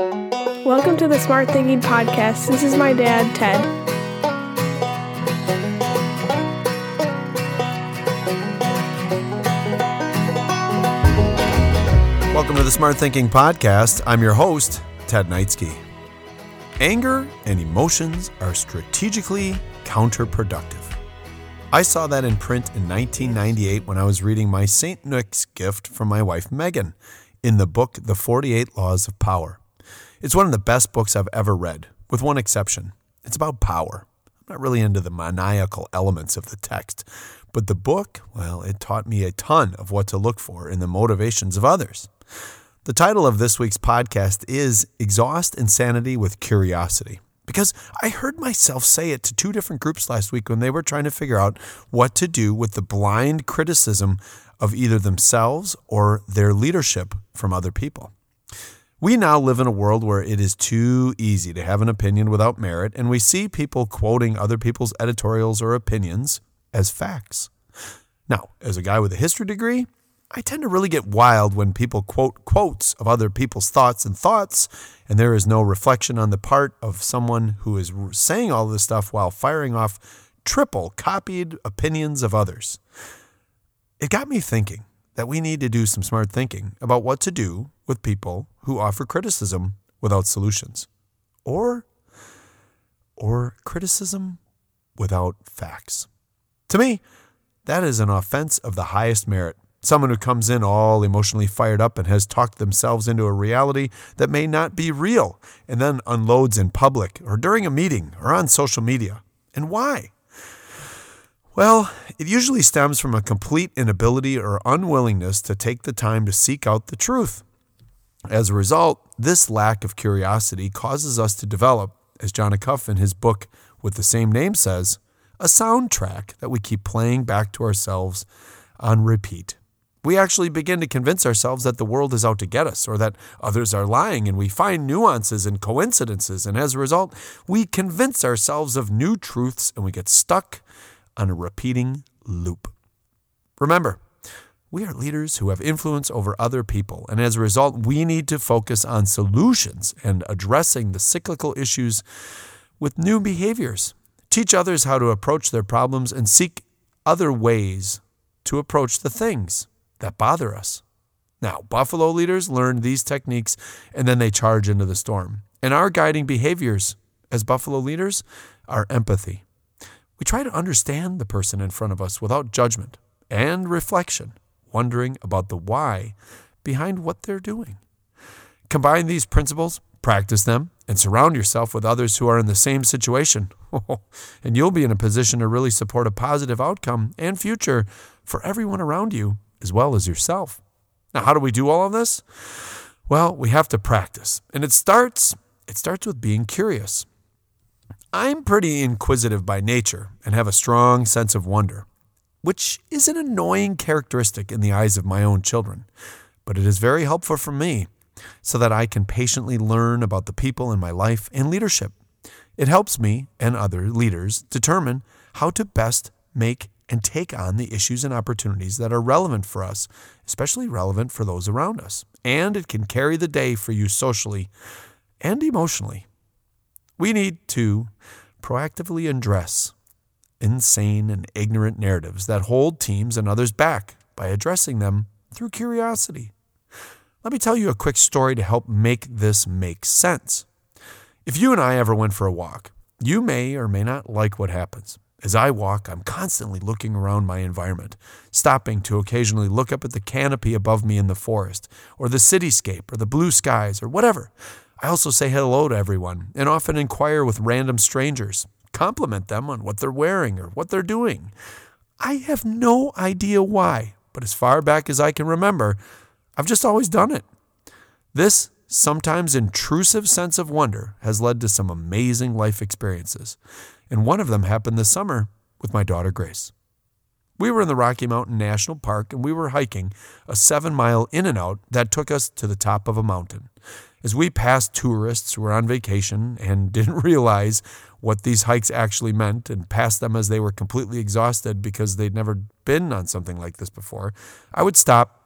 Welcome to the Smart Thinking Podcast. This is my dad, Ted. Welcome to the Smart Thinking Podcast. I'm your host, Ted Neitzke. Anger and emotions are strategically counterproductive. I saw that in print in 1998 when I was reading my St. Nick's gift from my wife Megan in the book The 48 Laws of Power. It's one of the best books I've ever read, with one exception. It's about power. I'm not really into the maniacal elements of the text, but the book, well, it taught me a ton of what to look for in the motivations of others. The title of this week's podcast is Exhaust Insanity with Curiosity because I heard myself say it to two different groups last week when they were trying to figure out what to do with the blind criticism of either themselves or their leadership from other people. We now live in a world where it is too easy to have an opinion without merit, and we see people quoting other people's editorials or opinions as facts. Now, as a guy with a history degree, I tend to really get wild when people quote quotes of other people's thoughts and thoughts, and there is no reflection on the part of someone who is saying all this stuff while firing off triple copied opinions of others. It got me thinking that we need to do some smart thinking about what to do with people who offer criticism without solutions, or or criticism without facts. To me, that is an offense of the highest merit Someone who comes in all emotionally fired up and has talked themselves into a reality that may not be real and then unloads in public or during a meeting or on social media. And why? Well, it usually stems from a complete inability or unwillingness to take the time to seek out the truth. As a result, this lack of curiosity causes us to develop, as Jon Acuff in his book with the same name says, a soundtrack that we keep playing back to ourselves on repeat we actually begin to convince ourselves that the world is out to get us or that others are lying, and we find nuances and coincidences. And as a result, we convince ourselves of new truths and we get stuck on a repeating loop. Remember, we are leaders who have influence over other people, and as a result, we need to focus on solutions and addressing the cyclical issues with new behaviors. Teach others how to approach their problems and seek other ways to approach the things that bother us. Now, buffalo leaders learn these techniques and then they charge into the storm. And our guiding behaviors as buffalo leaders are empathy. We try to understand the person in front of us without judgment and reflection, wondering about the why behind what they're doing. Combine these principles, practice them, and surround yourself with others who are in the same situation. and you'll be in a position to really support a positive outcome and future for everyone around you as well as yourself. Now, how do we do all of this? Well, we have to practice. And it starts it starts with being curious. I'm pretty inquisitive by nature and have a strong sense of wonder, which is an annoying characteristic in the eyes of my own children, but it is very helpful for me so that I can patiently learn about the people in my life and leadership. It helps me and other leaders determine how to best make and take on the issues and opportunities that are relevant for us, especially relevant for those around us. And it can carry the day for you socially and emotionally. We need to proactively address insane and ignorant narratives that hold teams and others back by addressing them through curiosity. Let me tell you a quick story to help make this make sense. If you and I ever went for a walk, you may or may not like what happens. As I walk, I'm constantly looking around my environment, stopping to occasionally look up at the canopy above me in the forest, or the cityscape, or the blue skies, or whatever. I also say hello to everyone and often inquire with random strangers, compliment them on what they're wearing or what they're doing. I have no idea why, but as far back as I can remember, I've just always done it. This sometimes intrusive sense of wonder has led to some amazing life experiences and one of them happened this summer with my daughter Grace. We were in the Rocky Mountain National Park and we were hiking a seven mile in and out that took us to the top of a mountain. As we passed tourists who were on vacation and didn't realize what these hikes actually meant and passed them as they were completely exhausted because they'd never been on something like this before, I would stop,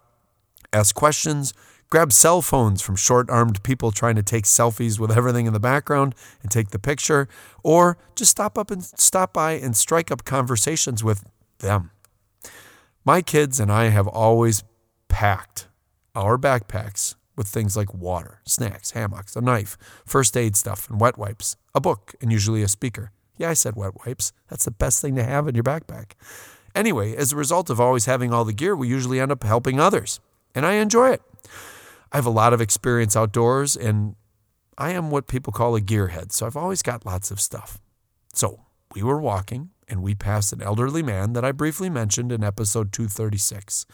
ask questions, grab cell phones from short armed people trying to take selfies with everything in the background and take the picture, or just stop up and stop by and strike up conversations with them. My kids and I have always packed our backpacks with things like water, snacks, hammocks, a knife, first aid stuff, and wet wipes, a book, and usually a speaker. Yeah, I said wet wipes. That's the best thing to have in your backpack. Anyway, as a result of always having all the gear, we usually end up helping others, and I enjoy it. I have a lot of experience outdoors, and I am what people call a gearhead, so I've always got lots of stuff. So we were walking, and we passed an elderly man that I briefly mentioned in episode 236.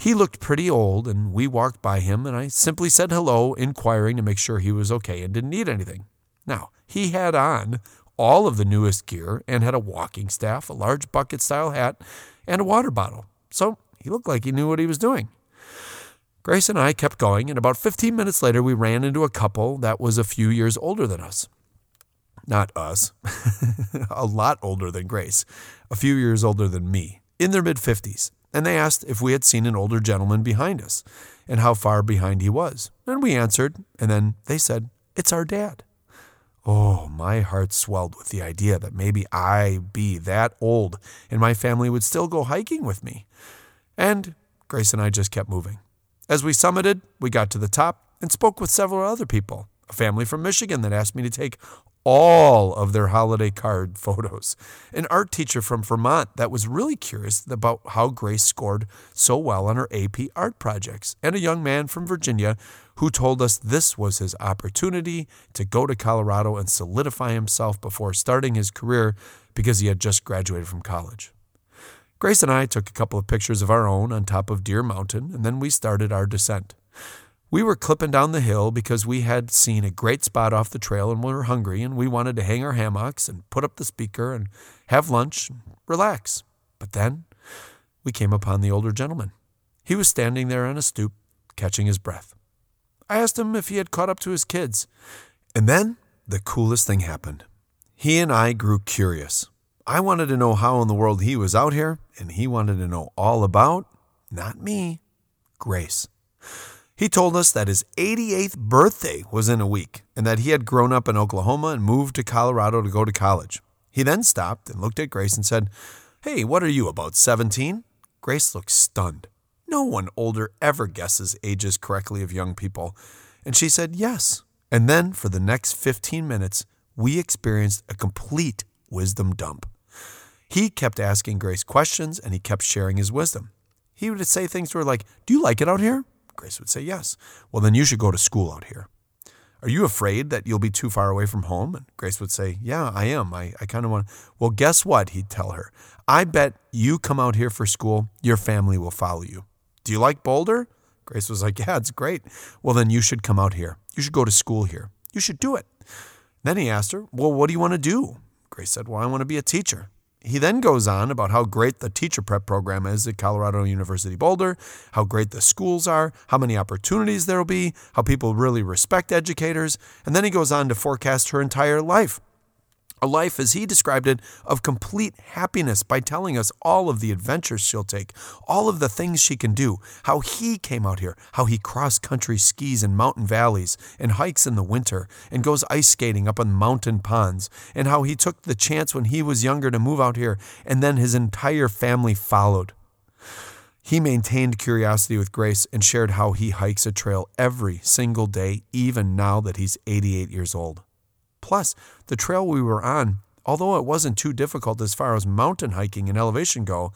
He looked pretty old, and we walked by him, and I simply said hello, inquiring to make sure he was okay and didn't need anything. Now, he had on all of the newest gear and had a walking staff, a large bucket style hat, and a water bottle. So he looked like he knew what he was doing. Grace and I kept going, and about 15 minutes later, we ran into a couple that was a few years older than us. Not us, a lot older than Grace, a few years older than me, in their mid 50s and they asked if we had seen an older gentleman behind us and how far behind he was. And we answered, and then they said, It's our dad. Oh, my heart swelled with the idea that maybe I be that old and my family would still go hiking with me. And Grace and I just kept moving. As we summited, we got to the top and spoke with several other people. A family from Michigan that asked me to take all of their holiday card photos. An art teacher from Vermont that was really curious about how Grace scored so well on her AP art projects, and a young man from Virginia who told us this was his opportunity to go to Colorado and solidify himself before starting his career because he had just graduated from college. Grace and I took a couple of pictures of our own on top of Deer Mountain, and then we started our descent. We were clipping down the hill because we had seen a great spot off the trail and we were hungry and we wanted to hang our hammocks and put up the speaker and have lunch and relax. But then we came upon the older gentleman. He was standing there on a stoop, catching his breath. I asked him if he had caught up to his kids. And then the coolest thing happened. He and I grew curious. I wanted to know how in the world he was out here, and he wanted to know all about, not me, Grace. He told us that his 88th birthday was in a week and that he had grown up in Oklahoma and moved to Colorado to go to college. He then stopped and looked at Grace and said, Hey, what are you, about 17? Grace looked stunned. No one older ever guesses ages correctly of young people. And she said, Yes. And then for the next 15 minutes, we experienced a complete wisdom dump. He kept asking Grace questions and he kept sharing his wisdom. He would say things to her like, Do you like it out here? Grace would say, Yes. Well, then you should go to school out here. Are you afraid that you'll be too far away from home? And Grace would say, Yeah, I am. I, I kind of want Well, guess what? He'd tell her. I bet you come out here for school, your family will follow you. Do you like Boulder? Grace was like, Yeah, it's great. Well, then you should come out here. You should go to school here. You should do it. Then he asked her, Well, what do you want to do? Grace said, Well, I want to be a teacher. He then goes on about how great the teacher prep program is at Colorado University Boulder, how great the schools are, how many opportunities there will be, how people really respect educators, and then he goes on to forecast her entire life a life, as he described it, of complete happiness by telling us all of the adventures she'll take, all of the things she can do, how he came out here, how he cross country skis in mountain valleys and hikes in the winter and goes ice skating up on mountain ponds, and how he took the chance when he was younger to move out here, and then his entire family followed. He maintained curiosity with Grace and shared how he hikes a trail every single day, even now that he's 88 years old. Plus, the trail we were on, although it wasn't too difficult as far as mountain hiking and elevation go,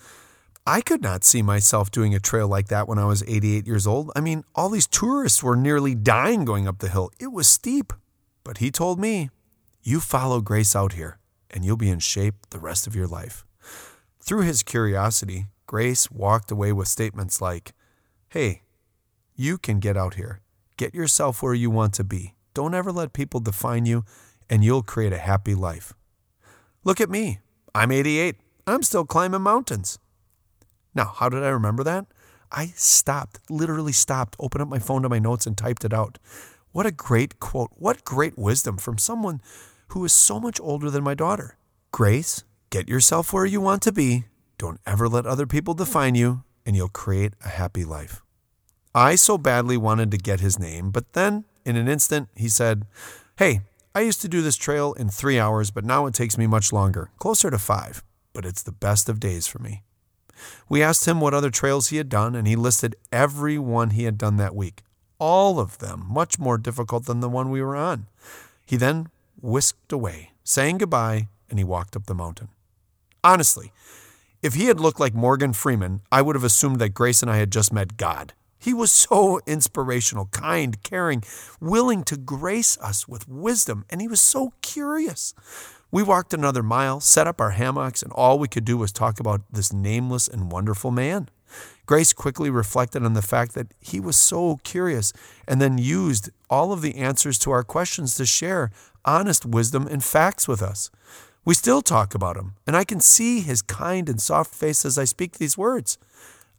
I could not see myself doing a trail like that when I was 88 years old. I mean, all these tourists were nearly dying going up the hill. It was steep. But he told me, You follow Grace out here, and you'll be in shape the rest of your life. Through his curiosity, Grace walked away with statements like, Hey, you can get out here. Get yourself where you want to be. Don't ever let people define you and you'll create a happy life. Look at me. I'm 88. I'm still climbing mountains. Now, how did I remember that? I stopped, literally stopped, opened up my phone to my notes and typed it out. What a great quote. What great wisdom from someone who is so much older than my daughter. Grace, get yourself where you want to be. Don't ever let other people define you, and you'll create a happy life. I so badly wanted to get his name, but then, in an instant, he said, Hey, I used to do this trail in three hours, but now it takes me much longer, closer to five, but it's the best of days for me. We asked him what other trails he had done, and he listed every one he had done that week, all of them much more difficult than the one we were on. He then whisked away, saying goodbye, and he walked up the mountain. Honestly, if he had looked like Morgan Freeman, I would have assumed that Grace and I had just met God. He was so inspirational, kind, caring, willing to grace us with wisdom, and he was so curious. We walked another mile, set up our hammocks, and all we could do was talk about this nameless and wonderful man. Grace quickly reflected on the fact that he was so curious and then used all of the answers to our questions to share honest wisdom and facts with us. We still talk about him, and I can see his kind and soft face as I speak these words.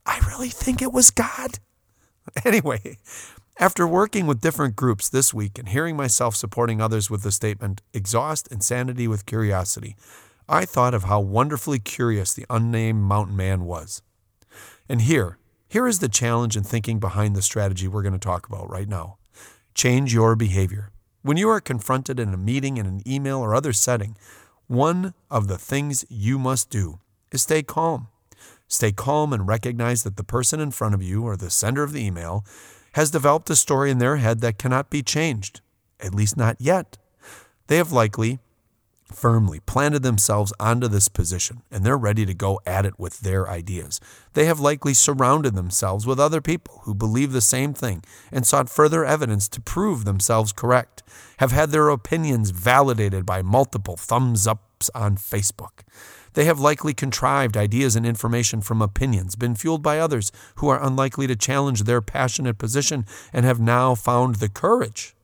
I really think it was God. Anyway, after working with different groups this week and hearing myself supporting others with the statement, exhaust insanity with curiosity, I thought of how wonderfully curious the unnamed mountain man was. And here, here is the challenge and thinking behind the strategy we're going to talk about right now. Change your behavior. When you are confronted in a meeting, in an email, or other setting, one of the things you must do is stay calm. Stay calm and recognize that the person in front of you or the sender of the email has developed a story in their head that cannot be changed, at least not yet. They have likely firmly planted themselves onto this position and they're ready to go at it with their ideas. They have likely surrounded themselves with other people who believe the same thing and sought further evidence to prove themselves correct, have had their opinions validated by multiple thumbs ups on Facebook. They have likely contrived ideas and information from opinions, been fueled by others who are unlikely to challenge their passionate position, and have now found the courage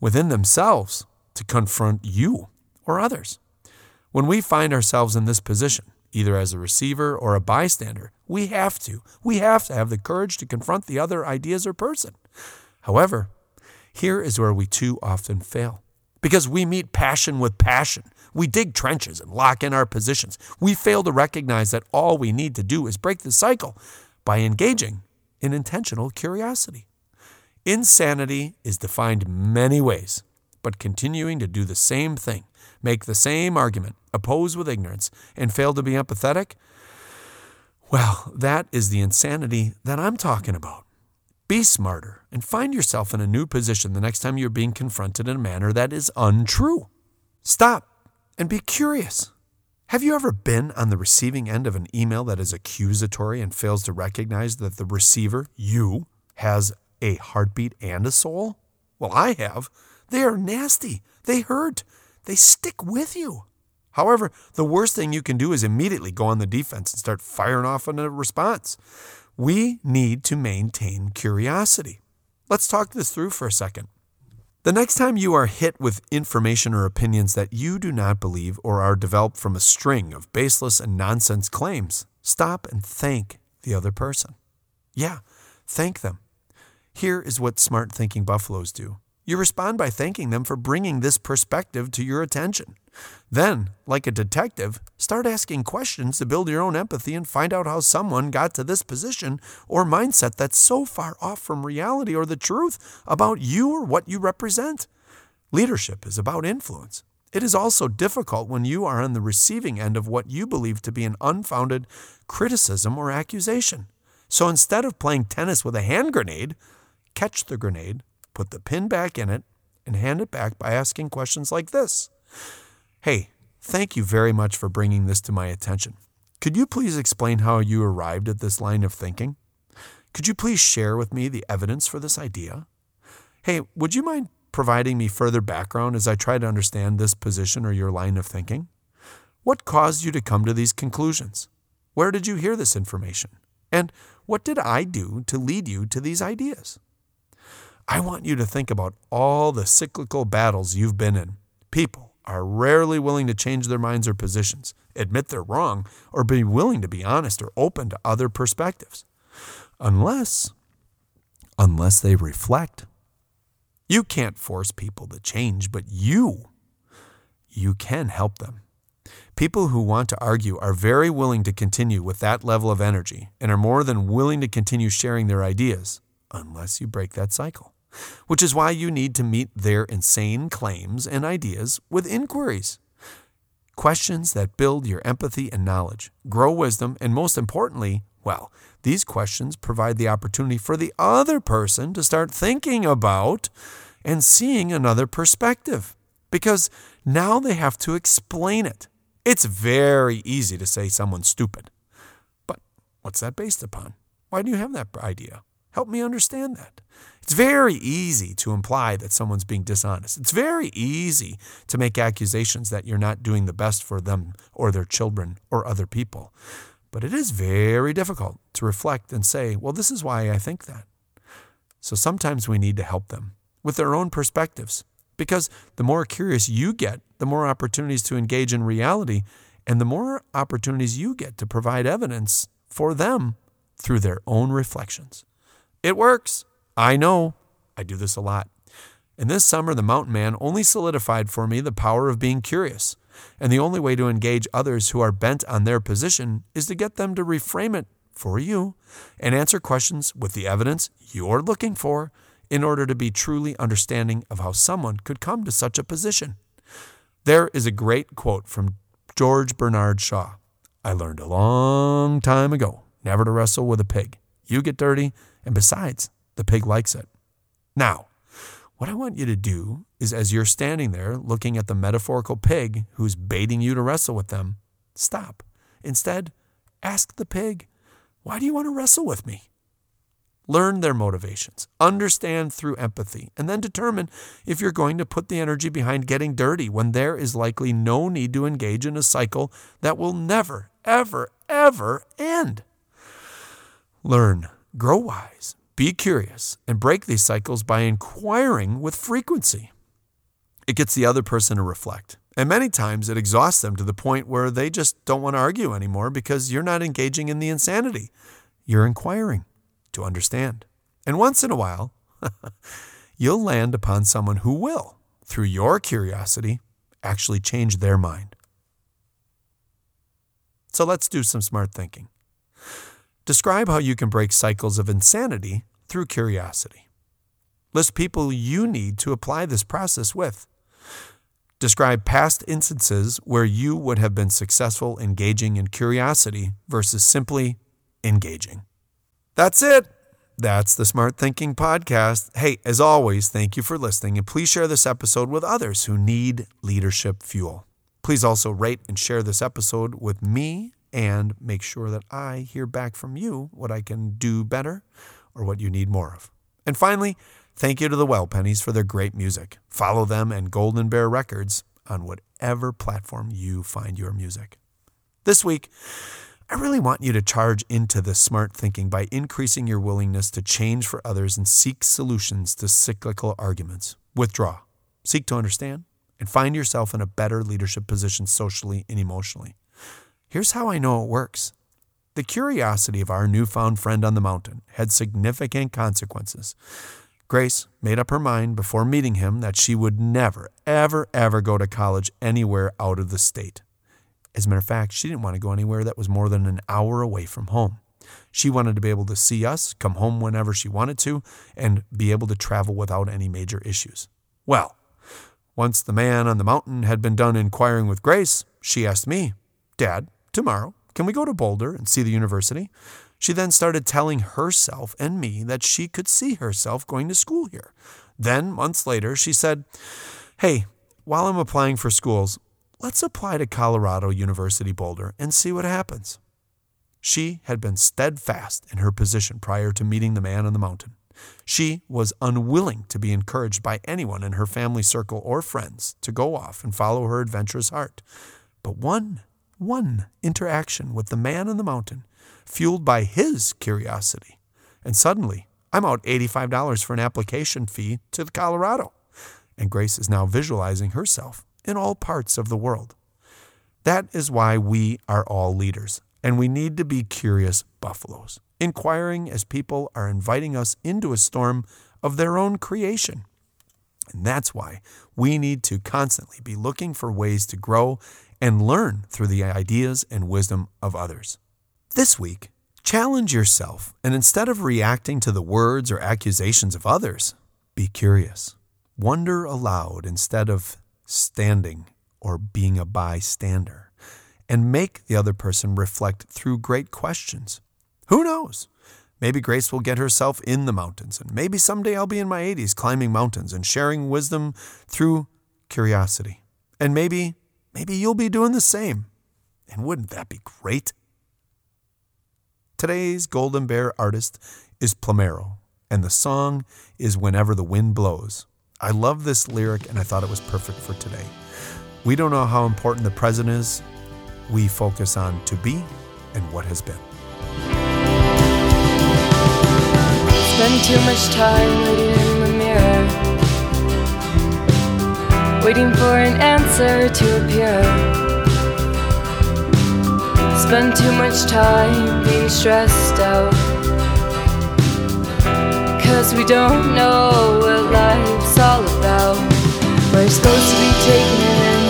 within themselves to confront you or others. When we find ourselves in this position, either as a receiver or a bystander, we have to. We have to have the courage to confront the other ideas or person. However, here is where we too often fail because we meet passion with passion. We dig trenches and lock in our positions. We fail to recognize that all we need to do is break the cycle by engaging in intentional curiosity. Insanity is defined many ways, but continuing to do the same thing, make the same argument, oppose with ignorance, and fail to be empathetic, well, that is the insanity that I'm talking about. Be smarter and find yourself in a new position the next time you're being confronted in a manner that is untrue. Stop and be curious. Have you ever been on the receiving end of an email that is accusatory and fails to recognize that the receiver, you, has a heartbeat and a soul? Well, I have. They are nasty. They hurt. They stick with you. However, the worst thing you can do is immediately go on the defense and start firing off on a response. We need to maintain curiosity. Let's talk this through for a second. The next time you are hit with information or opinions that you do not believe or are developed from a string of baseless and nonsense claims, stop and thank the other person. Yeah, thank them. Here is what smart thinking buffaloes do you respond by thanking them for bringing this perspective to your attention. Then, like a detective, start asking questions to build your own empathy and find out how someone got to this position or mindset that's so far off from reality or the truth about you or what you represent. Leadership is about influence. It is also difficult when you are on the receiving end of what you believe to be an unfounded criticism or accusation. So instead of playing tennis with a hand grenade, catch the grenade put the pin back in it, and hand it back by asking questions like this Hey, thank you very much for bringing this to my attention. Could you please explain how you arrived at this line of thinking? Could you please share with me the evidence for this idea? Hey, would you mind providing me further background as I try to understand this position or your line of thinking? What caused you to come to these conclusions? Where did you hear this information? And what did I do to lead you to these ideas? I want you to think about all the cyclical battles you've been in. People are rarely willing to change their minds or positions, admit they're wrong, or be willing to be honest or open to other perspectives. Unless, unless they reflect. You can't force people to change, but you, you can help them. People who want to argue are very willing to continue with that level of energy and are more than willing to continue sharing their ideas unless you break that cycle. Which is why you need to meet their insane claims and ideas with inquiries. Questions that build your empathy and knowledge, grow wisdom, and most importantly, well, these questions provide the opportunity for the other person to start thinking about and seeing another perspective because now they have to explain it. It's very easy to say someone's stupid. But what's that based upon? Why do you have that idea? Help me understand that. It's very easy to imply that someone's being dishonest. It's very easy to make accusations that you're not doing the best for them or their children or other people. But it is very difficult to reflect and say, well, this is why I think that. So sometimes we need to help them with their own perspectives because the more curious you get, the more opportunities to engage in reality and the more opportunities you get to provide evidence for them through their own reflections. It works. I know. I do this a lot. And this summer, the mountain man only solidified for me the power of being curious. And the only way to engage others who are bent on their position is to get them to reframe it for you and answer questions with the evidence you're looking for in order to be truly understanding of how someone could come to such a position. There is a great quote from George Bernard Shaw I learned a long time ago never to wrestle with a pig. You get dirty, and besides, the pig likes it. Now, what I want you to do is as you're standing there looking at the metaphorical pig who's baiting you to wrestle with them, stop. Instead, ask the pig, Why do you want to wrestle with me? Learn their motivations, understand through empathy, and then determine if you're going to put the energy behind getting dirty when there is likely no need to engage in a cycle that will never, ever, ever end. Learn, grow wise, be curious and break these cycles by inquiring with frequency. It gets the other person to reflect. And many times it exhausts them to the point where they just don't want to argue anymore because you're not engaging in the insanity. You're inquiring to understand. And once in a while, you'll land upon someone who will, through your curiosity, actually change their mind. So let's do some smart thinking. Describe how you can break cycles of insanity through curiosity. List people you need to apply this process with. Describe past instances where you would have been successful engaging in curiosity versus simply engaging. That's it. That's the Smart Thinking Podcast. Hey, as always, thank you for listening, and please share this episode with others who need leadership fuel. Please also rate and share this episode with me and make sure that I hear back from you what I can do better or what you need more of. And finally, thank you to the Well Pennies for their great music. Follow them and Golden Bear Records on whatever platform you find your music. This week, I really want you to charge into this smart thinking by increasing your willingness to change for others and seek solutions to cyclical arguments. Withdraw, seek to understand, and find yourself in a better leadership position socially and emotionally. Here's how I know it works the curiosity of our newfound friend on the mountain had significant consequences. Grace made up her mind before meeting him that she would never, ever, ever go to college anywhere out of the state. As a matter of fact, she didn't want to go anywhere that was more than an hour away from home. She wanted to be able to see us, come home whenever she wanted to, and be able to travel without any major issues. Well, once the man on the mountain had been done inquiring with Grace, she asked me, Dad, tomorrow, can we go to Boulder and see the university? She then started telling herself and me that she could see herself going to school here. Then, months later, she said, Hey, while I'm applying for schools, let's apply to Colorado University Boulder and see what happens. She had been steadfast in her position prior to meeting the man on the mountain. She was unwilling to be encouraged by anyone in her family circle or friends to go off and follow her adventurous heart. But one one interaction with the man on the mountain, fueled by his curiosity. And suddenly, I'm out $85 for an application fee to the Colorado. And Grace is now visualizing herself in all parts of the world. That is why we are all leaders, and we need to be curious buffaloes, inquiring as people are inviting us into a storm of their own creation. And that's why we need to constantly be looking for ways to grow and learn through the ideas and wisdom of others. This week, Challenge yourself, and instead of reacting to the words or accusations of others, be curious. Wonder aloud instead of standing or being a bystander, and make the other person reflect through great questions. Who knows? Maybe Grace will get herself in the mountains, and maybe someday I'll be in my 80s climbing mountains and sharing wisdom through curiosity. And maybe, maybe you'll be doing the same. And wouldn't that be great? Today's Golden Bear artist is Plomero, and the song is Whenever the Wind Blows. I love this lyric, and I thought it was perfect for today. We don't know how important the present is. We focus on to be and what has been. Spend too much time waiting in the mirror, waiting for an answer to appear. Spend too much time being stressed out. Cause we don't know what life's all about. We're supposed to be taking it in,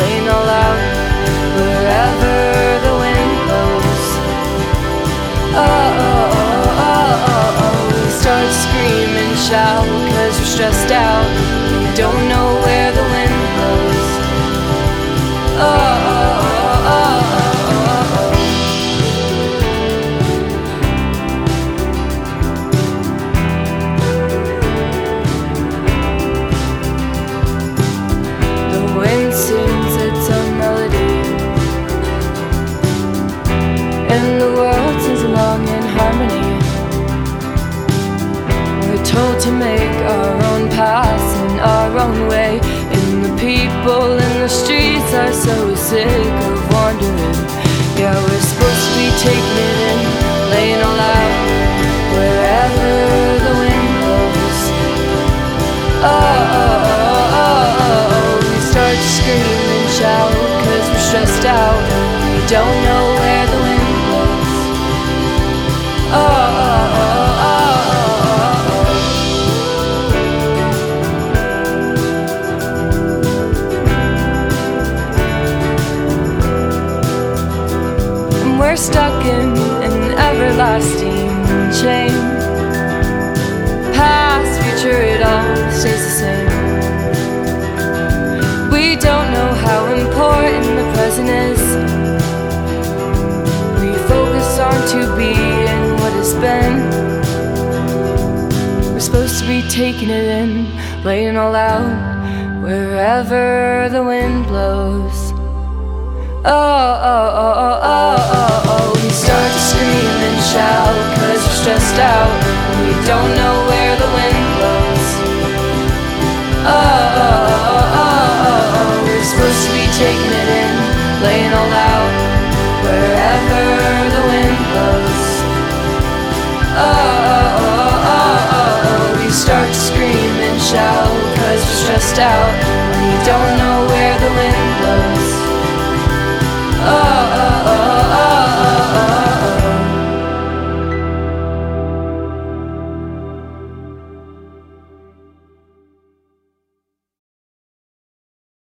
laying all out, wherever the wind blows. Oh, oh, oh, oh, oh, oh. We start to scream shout, cause we're stressed out. We don't know Oh, don't know been. We're supposed to be taking it in, laying all out wherever the wind blows. Oh, oh, oh, oh, oh, oh, oh, oh. We start to scream and shout cause we're stressed out and we don't know out we don't know